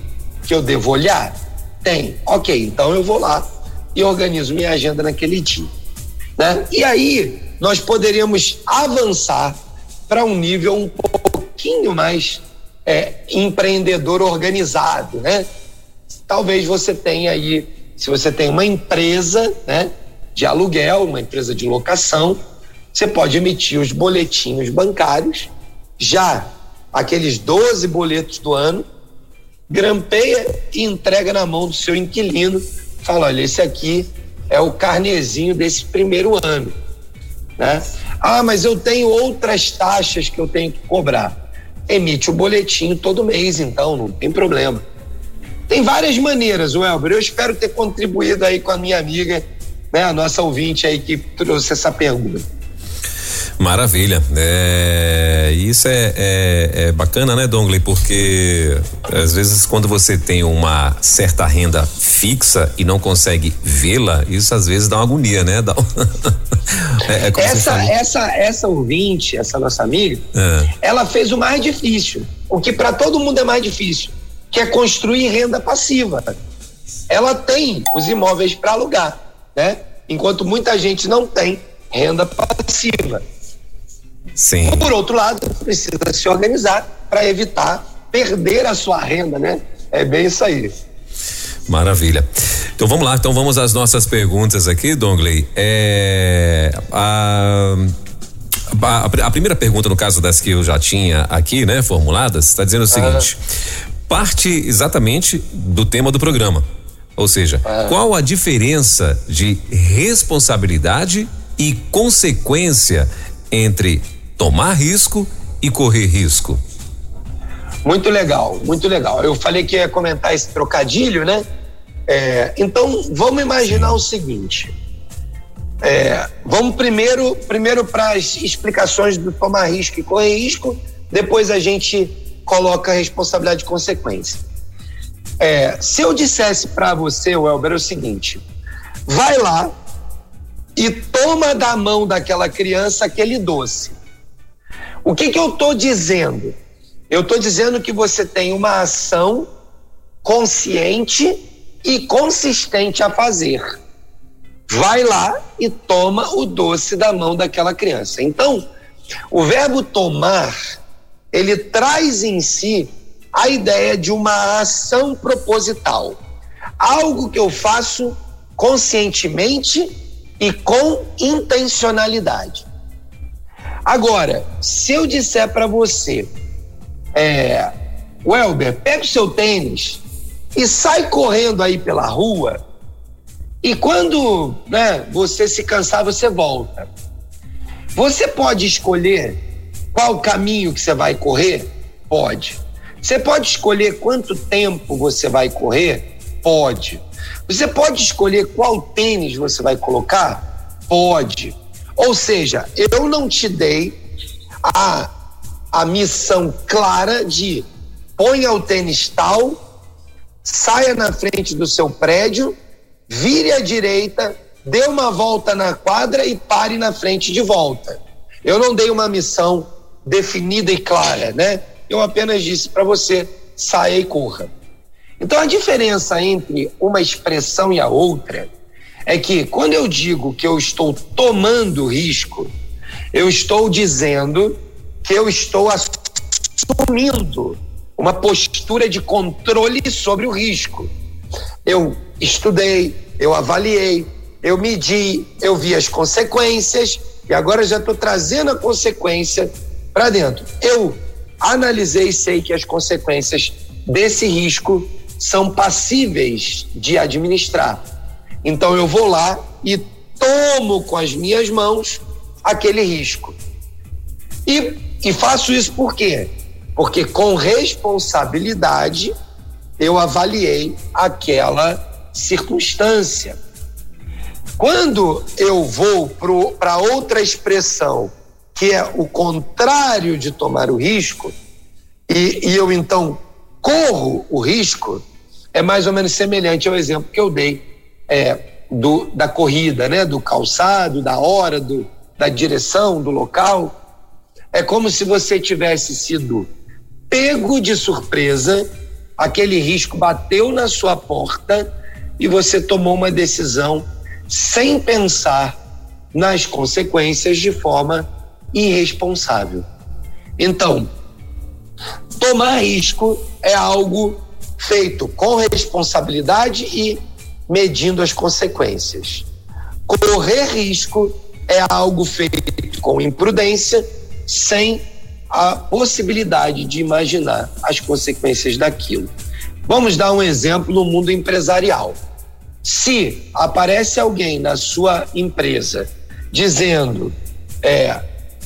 que eu devo olhar? Tem. Ok, então eu vou lá e organizo minha agenda naquele dia. Né? E aí nós poderíamos avançar para um nível um pouquinho mais é, empreendedor organizado, né? talvez você tenha aí, se você tem uma empresa, né, de aluguel, uma empresa de locação, você pode emitir os boletinhos bancários, já aqueles 12 boletos do ano, grampeia e entrega na mão do seu inquilino, fala, olha, esse aqui é o carnezinho desse primeiro ano, né? Ah, mas eu tenho outras taxas que eu tenho que cobrar. Emite o boletim todo mês, então, não tem problema. Tem várias maneiras, Welber. Eu espero ter contribuído aí com a minha amiga, né, a nossa ouvinte aí que trouxe essa pergunta. Maravilha. É, isso é, é, é, bacana, né, Dongley? Porque às vezes quando você tem uma certa renda fixa e não consegue vê-la, isso às vezes dá uma agonia, né? Dá é, é essa, essa, essa ouvinte, essa nossa amiga, é. ela fez o mais difícil. O que para todo mundo é mais difícil que é construir renda passiva. Ela tem os imóveis para alugar, né? Enquanto muita gente não tem renda passiva. Sim. Por outro lado, precisa se organizar para evitar perder a sua renda, né? É bem isso aí. Maravilha. Então vamos lá, então vamos às nossas perguntas aqui, Dongley. É, a, a, a, primeira pergunta, no caso das que eu já tinha aqui, né, formuladas, está dizendo o seguinte: ah parte exatamente do tema do programa. Ou seja, ah. qual a diferença de responsabilidade e consequência entre tomar risco e correr risco? Muito legal, muito legal. Eu falei que ia comentar esse trocadilho, né? É, então, vamos imaginar o seguinte. É, vamos primeiro, primeiro para as explicações do tomar risco e correr risco, depois a gente coloca a responsabilidade de consequência. É, se eu dissesse para você, Welber, é o seguinte: vai lá e toma da mão daquela criança aquele doce. O que, que eu estou dizendo? Eu estou dizendo que você tem uma ação consciente e consistente a fazer. Vai lá e toma o doce da mão daquela criança. Então, o verbo tomar ele traz em si a ideia de uma ação proposital. Algo que eu faço conscientemente e com intencionalidade. Agora, se eu disser para você, é, Welber, pega o seu tênis e sai correndo aí pela rua, e quando né, você se cansar, você volta. Você pode escolher qual caminho que você vai correr? Pode. Você pode escolher quanto tempo você vai correr? Pode. Você pode escolher qual tênis você vai colocar? Pode. Ou seja, eu não te dei a, a missão clara de ponha o tênis tal, saia na frente do seu prédio, vire à direita, dê uma volta na quadra e pare na frente de volta. Eu não dei uma missão definida e clara, né? Eu apenas disse para você, saia e corra. Então a diferença entre uma expressão e a outra é que quando eu digo que eu estou tomando risco, eu estou dizendo que eu estou assumindo uma postura de controle sobre o risco. Eu estudei, eu avaliei, eu medi, eu vi as consequências e agora já estou trazendo a consequência para dentro. Eu analisei e sei que as consequências desse risco são passíveis de administrar. Então eu vou lá e tomo com as minhas mãos aquele risco. E, e faço isso por quê? Porque com responsabilidade eu avaliei aquela circunstância. Quando eu vou para outra expressão, que é o contrário de tomar o risco, e, e eu então corro o risco, é mais ou menos semelhante ao exemplo que eu dei é, do, da corrida, né? do calçado, da hora, do, da direção, do local. É como se você tivesse sido pego de surpresa, aquele risco bateu na sua porta e você tomou uma decisão sem pensar nas consequências de forma irresponsável. Então, tomar risco é algo feito com responsabilidade e medindo as consequências. Correr risco é algo feito com imprudência, sem a possibilidade de imaginar as consequências daquilo. Vamos dar um exemplo no mundo empresarial. Se aparece alguém na sua empresa dizendo, é,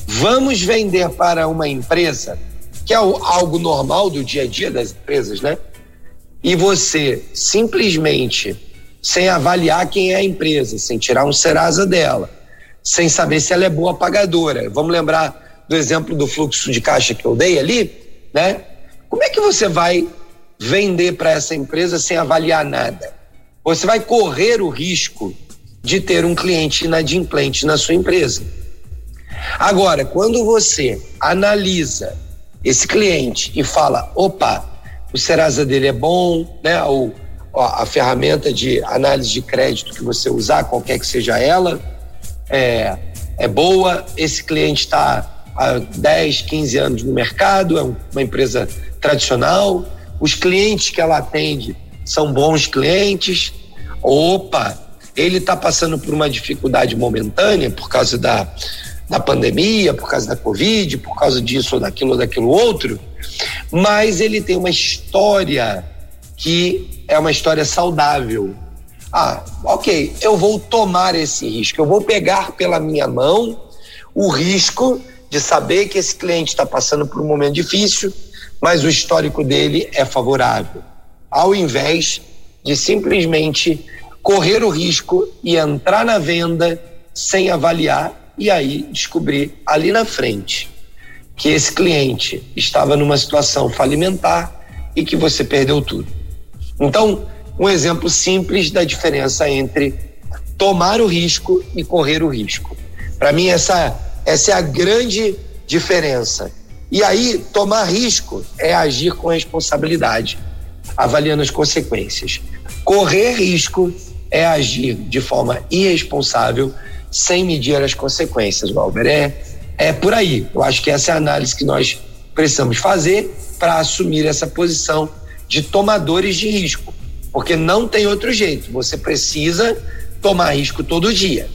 vamos vender para uma empresa, que é algo normal do dia a dia das empresas, né? E você simplesmente, sem avaliar quem é a empresa, sem tirar um Serasa dela, sem saber se ela é boa pagadora. Vamos lembrar do exemplo do fluxo de caixa que eu dei ali, né? Como é que você vai vender para essa empresa sem avaliar nada? Você vai correr o risco de ter um cliente inadimplente na sua empresa. Agora, quando você analisa esse cliente e fala, opa, o Serasa dele é bom, né? O, a ferramenta de análise de crédito que você usar, qualquer que seja ela, é, é boa. Esse cliente está há 10, 15 anos no mercado, é uma empresa tradicional. Os clientes que ela atende são bons clientes. Opa, ele está passando por uma dificuldade momentânea por causa da, da pandemia, por causa da Covid, por causa disso ou daquilo ou daquilo outro, mas ele tem uma história que é uma história saudável. Ah, ok, eu vou tomar esse risco, eu vou pegar pela minha mão o risco de saber que esse cliente está passando por um momento difícil, mas o histórico dele é favorável, ao invés de simplesmente correr o risco e entrar na venda sem avaliar e aí descobrir ali na frente que esse cliente estava numa situação falimentar e que você perdeu tudo. Então, um exemplo simples da diferença entre tomar o risco e correr o risco. Para mim, essa, essa é a grande diferença. E aí, tomar risco é agir com responsabilidade, avaliando as consequências. Correr risco é agir de forma irresponsável, sem medir as consequências, Valber. É, é por aí. Eu acho que essa é a análise que nós precisamos fazer para assumir essa posição de tomadores de risco, porque não tem outro jeito. Você precisa tomar risco todo dia.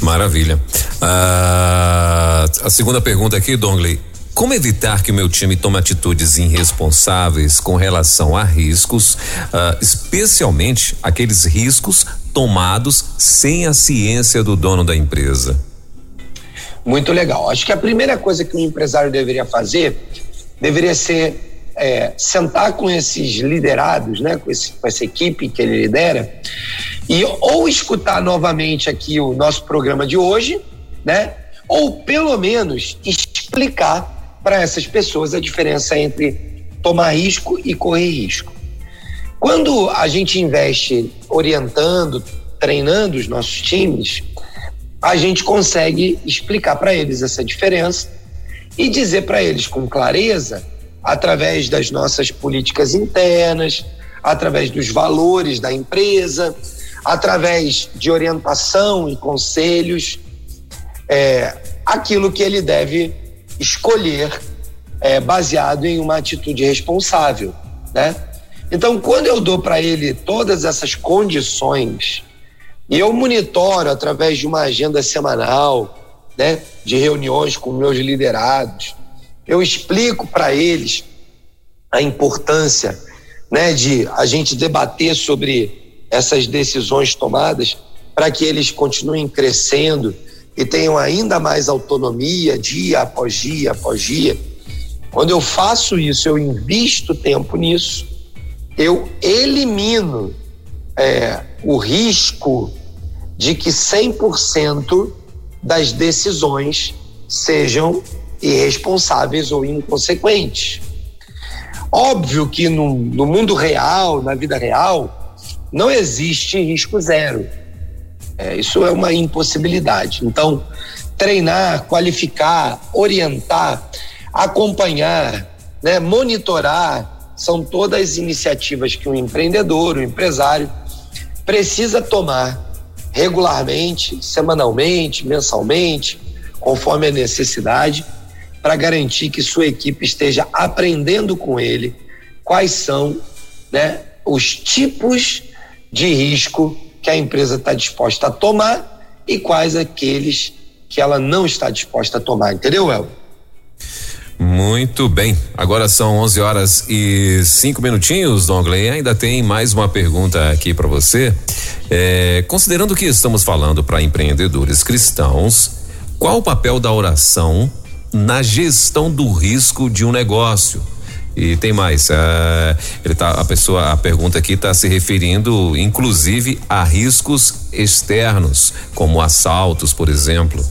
Maravilha. Ah, a segunda pergunta aqui, Dongley. Como evitar que o meu time tome atitudes irresponsáveis com relação a riscos, uh, especialmente aqueles riscos tomados sem a ciência do dono da empresa? Muito legal. Acho que a primeira coisa que um empresário deveria fazer deveria ser é, sentar com esses liderados, né, com, esse, com essa equipe que ele lidera, e ou escutar novamente aqui o nosso programa de hoje, né, ou pelo menos explicar para essas pessoas a diferença entre tomar risco e correr risco. Quando a gente investe orientando, treinando os nossos times, a gente consegue explicar para eles essa diferença e dizer para eles com clareza, através das nossas políticas internas, através dos valores da empresa, através de orientação e conselhos, é, aquilo que ele deve escolher é, baseado em uma atitude responsável, né? Então, quando eu dou para ele todas essas condições e eu monitoro através de uma agenda semanal, né, de reuniões com meus liderados, eu explico para eles a importância, né, de a gente debater sobre essas decisões tomadas para que eles continuem crescendo e tenham ainda mais autonomia dia após dia após dia. Quando eu faço isso, eu invisto tempo nisso, eu elimino é, o risco de que 100% das decisões sejam irresponsáveis ou inconsequentes. Óbvio que no, no mundo real, na vida real, não existe risco zero é, isso é uma impossibilidade. Então, treinar, qualificar, orientar, acompanhar, né, monitorar, são todas iniciativas que um empreendedor, um empresário, precisa tomar regularmente, semanalmente, mensalmente, conforme a necessidade, para garantir que sua equipe esteja aprendendo com ele quais são né, os tipos de risco que a empresa está disposta a tomar e quais aqueles que ela não está disposta a tomar, entendeu, El? Muito bem. Agora são 11 horas e cinco minutinhos, Dongley. Ainda tem mais uma pergunta aqui para você. É, considerando que estamos falando para empreendedores cristãos, qual o papel da oração na gestão do risco de um negócio? E tem mais, uh, ele tá, a pessoa, a pergunta aqui está se referindo, inclusive, a riscos externos, como assaltos, por exemplo.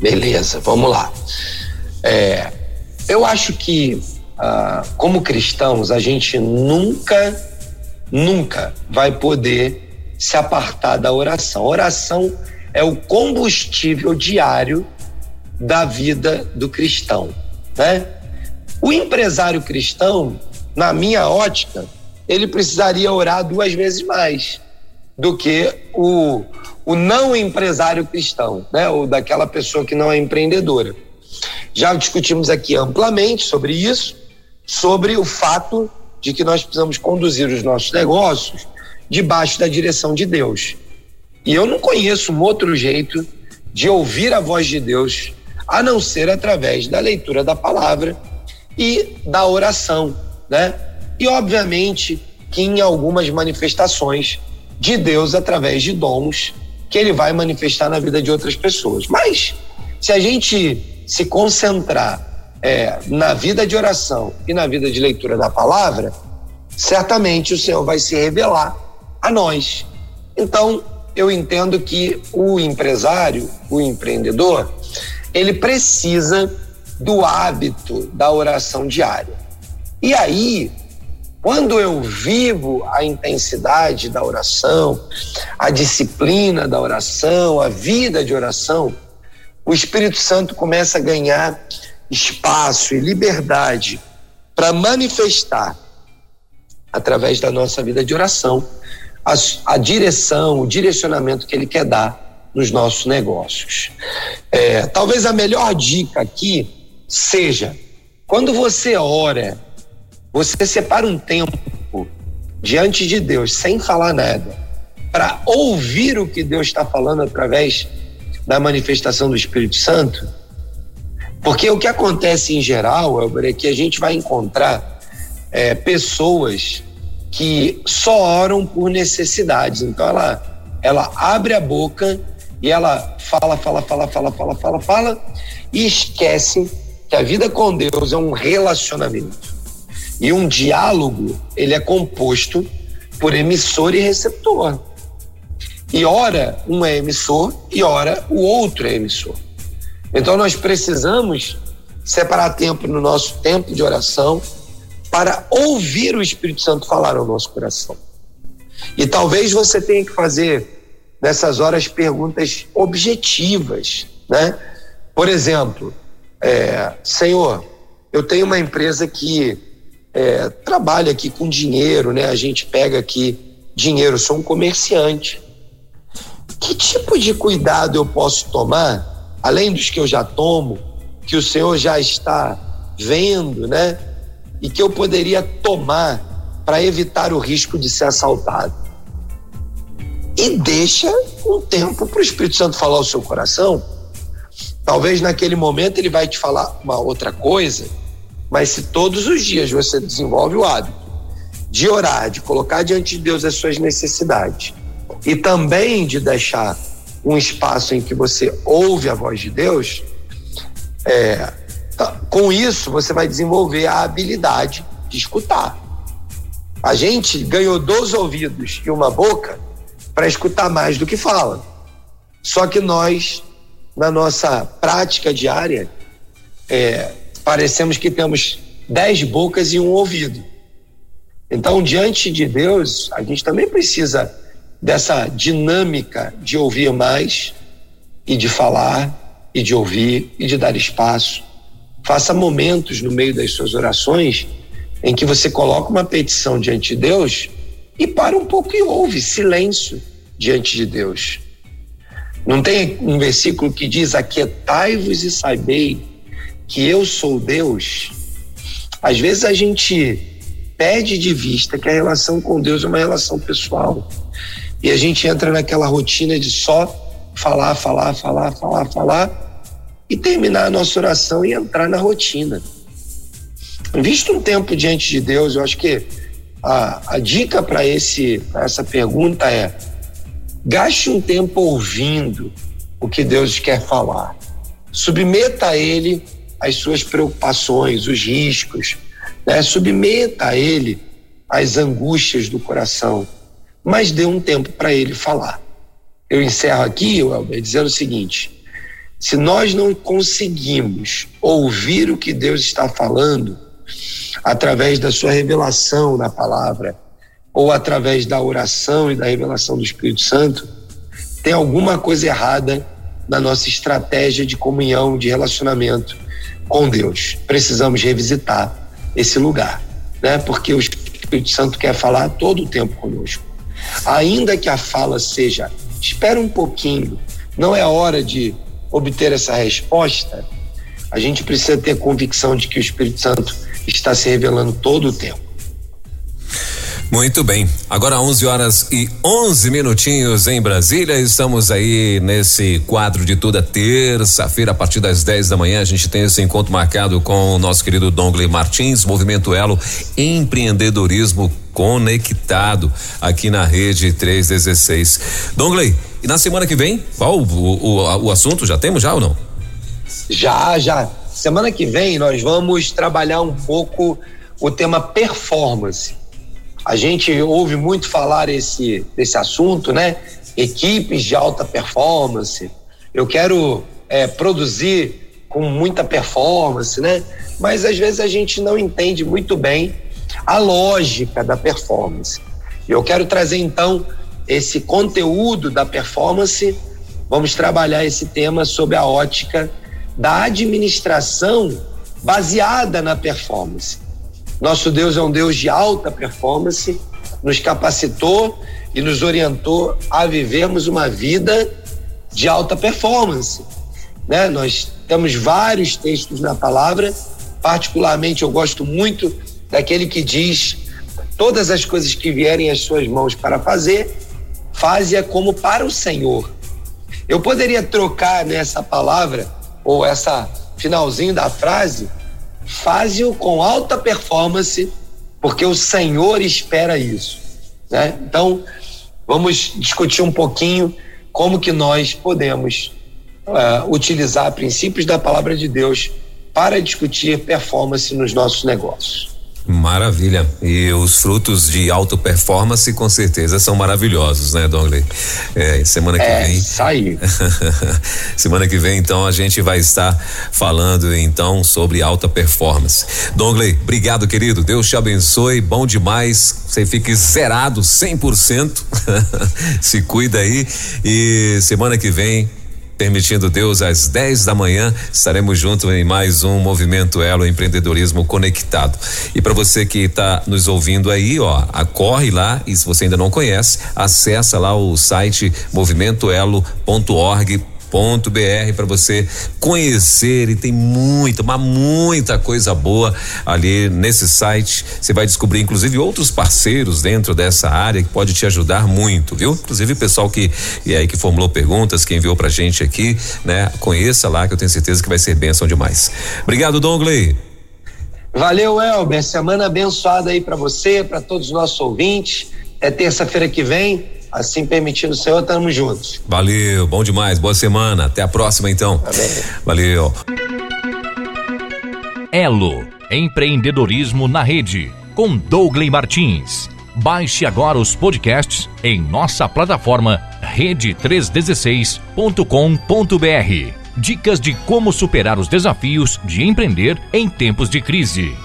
Beleza, vamos lá. É, eu acho que, uh, como cristãos, a gente nunca, nunca vai poder se apartar da oração. A oração é o combustível diário da vida do cristão, né? O empresário cristão, na minha ótica, ele precisaria orar duas vezes mais do que o, o não empresário cristão, né? Ou daquela pessoa que não é empreendedora. Já discutimos aqui amplamente sobre isso, sobre o fato de que nós precisamos conduzir os nossos negócios debaixo da direção de Deus. E eu não conheço um outro jeito de ouvir a voz de Deus a não ser através da leitura da palavra e da oração, né? E obviamente que em algumas manifestações de Deus através de dons que ele vai manifestar na vida de outras pessoas. Mas se a gente se concentrar é, na vida de oração e na vida de leitura da palavra, certamente o Senhor vai se revelar a nós. Então, eu entendo que o empresário, o empreendedor, ele precisa do hábito da oração diária. E aí, quando eu vivo a intensidade da oração, a disciplina da oração, a vida de oração, o Espírito Santo começa a ganhar espaço e liberdade para manifestar, através da nossa vida de oração, a, a, direção, o direcionamento que Ele quer dar nos nossos negócios. É, talvez a melhor dica aqui seja, quando você ora, você separa um tempo diante de Deus sem falar nada, para ouvir o que Deus está falando através da manifestação do Espírito Santo. Porque o que acontece em geral, Elber, é que a gente vai encontrar é, pessoas que só oram por necessidades. Então ela, ela abre a boca e ela fala, fala, fala, fala, fala, fala, fala e esquece que a vida com Deus é um relacionamento. E um diálogo, ele é composto por emissor e receptor. E ora um é emissor e ora o outro é emissor. Então nós precisamos separar tempo no nosso tempo de oração para ouvir o Espírito Santo falar ao nosso coração. E talvez você tenha que fazer nessas horas perguntas objetivas, né? Por exemplo, é, Senhor, eu tenho uma empresa que é, trabalha aqui com dinheiro, né? A gente pega aqui dinheiro, sou um comerciante. Que tipo de cuidado eu posso tomar, além dos que eu já tomo, que o Senhor já está vendo, né? E que eu poderia tomar para evitar o risco de ser assaltado? E deixa um tempo para o Espírito Santo falar ao seu coração Talvez naquele momento ele vai te falar uma outra coisa, mas se todos os dias você desenvolve o hábito de orar, de colocar diante de Deus as suas necessidades e também de deixar um espaço em que você ouve a voz de Deus, é, tá, com isso você vai desenvolver a habilidade de escutar. A gente ganhou dois ouvidos e uma boca para escutar mais do que fala. Só que nós na nossa prática diária, é, parecemos que temos dez bocas e um ouvido. Então, diante de Deus, a gente também precisa dessa dinâmica de ouvir mais e de falar e de ouvir e de dar espaço. Faça momentos no meio das suas orações em que você coloca uma petição diante de Deus e para um pouco e ouve silêncio diante de Deus. Não tem um versículo que diz: Aquietai-vos e sabei que eu sou Deus? Às vezes a gente perde de vista que a relação com Deus é uma relação pessoal. E a gente entra naquela rotina de só falar, falar, falar, falar, falar e terminar a nossa oração e entrar na rotina. Visto um tempo diante de Deus, eu acho que a, a dica para essa pergunta é Gaste um tempo ouvindo o que Deus quer falar. Submeta a Ele as suas preocupações, os riscos. Né? Submeta a Ele as angústias do coração. Mas dê um tempo para Ele falar. Eu encerro aqui, Welber, dizendo o seguinte: se nós não conseguimos ouvir o que Deus está falando, através da sua revelação na palavra, ou através da oração e da revelação do Espírito Santo, tem alguma coisa errada na nossa estratégia de comunhão, de relacionamento com Deus. Precisamos revisitar esse lugar, né? Porque o Espírito Santo quer falar todo o tempo conosco. Ainda que a fala seja, espera um pouquinho, não é hora de obter essa resposta, a gente precisa ter convicção de que o Espírito Santo está se revelando todo o tempo. Muito bem. Agora 11 horas e 11 minutinhos em Brasília. Estamos aí nesse quadro de toda terça-feira, a partir das 10 da manhã. A gente tem esse encontro marcado com o nosso querido Dongley Martins, Movimento Elo Empreendedorismo Conectado, aqui na Rede 316. Dongley, e na semana que vem, qual o, o, o assunto? Já temos já ou não? Já, já. Semana que vem nós vamos trabalhar um pouco o tema performance a gente ouve muito falar esse, desse assunto, né? Equipes de alta performance. Eu quero é, produzir com muita performance, né? Mas às vezes a gente não entende muito bem a lógica da performance. Eu quero trazer então esse conteúdo da performance. Vamos trabalhar esse tema sob a ótica da administração baseada na performance. Nosso Deus é um Deus de alta performance, nos capacitou e nos orientou a vivermos uma vida de alta performance. né? Nós temos vários textos na palavra, particularmente eu gosto muito daquele que diz: todas as coisas que vierem às suas mãos para fazer, faze-a como para o Senhor. Eu poderia trocar nessa palavra, ou essa finalzinho da frase, faze-o com alta performance, porque o Senhor espera isso. Né? Então, vamos discutir um pouquinho como que nós podemos uh, utilizar princípios da palavra de Deus para discutir performance nos nossos negócios. Maravilha. E os frutos de alta performance com certeza são maravilhosos, né, Dongley? É, semana que é, vem. Sai. semana que vem, então, a gente vai estar falando então sobre alta performance. Dongley, obrigado, querido. Deus te abençoe. Bom demais. Você fique zerado 100%. Se cuida aí. E semana que vem Permitindo Deus, às 10 da manhã estaremos juntos em mais um Movimento Elo Empreendedorismo Conectado. E para você que está nos ouvindo aí, ó, corre lá e se você ainda não conhece, acessa lá o site movimentoelo.org br para você conhecer e tem muita, mas muita coisa boa ali nesse site. Você vai descobrir inclusive outros parceiros dentro dessa área que pode te ajudar muito, viu? Inclusive o pessoal que e aí que formulou perguntas, que enviou pra gente aqui, né? Conheça lá que eu tenho certeza que vai ser bênção demais. Obrigado, Dongley. Valeu, Elber. Semana abençoada aí para você, para todos os nossos ouvintes. É terça-feira que vem. Assim permitindo o Senhor, estamos juntos. Valeu, bom demais, boa semana. Até a próxima, então. Amém. Valeu. Elo, empreendedorismo na rede, com Douglas Martins. Baixe agora os podcasts em nossa plataforma rede316.com.br. Dicas de como superar os desafios de empreender em tempos de crise.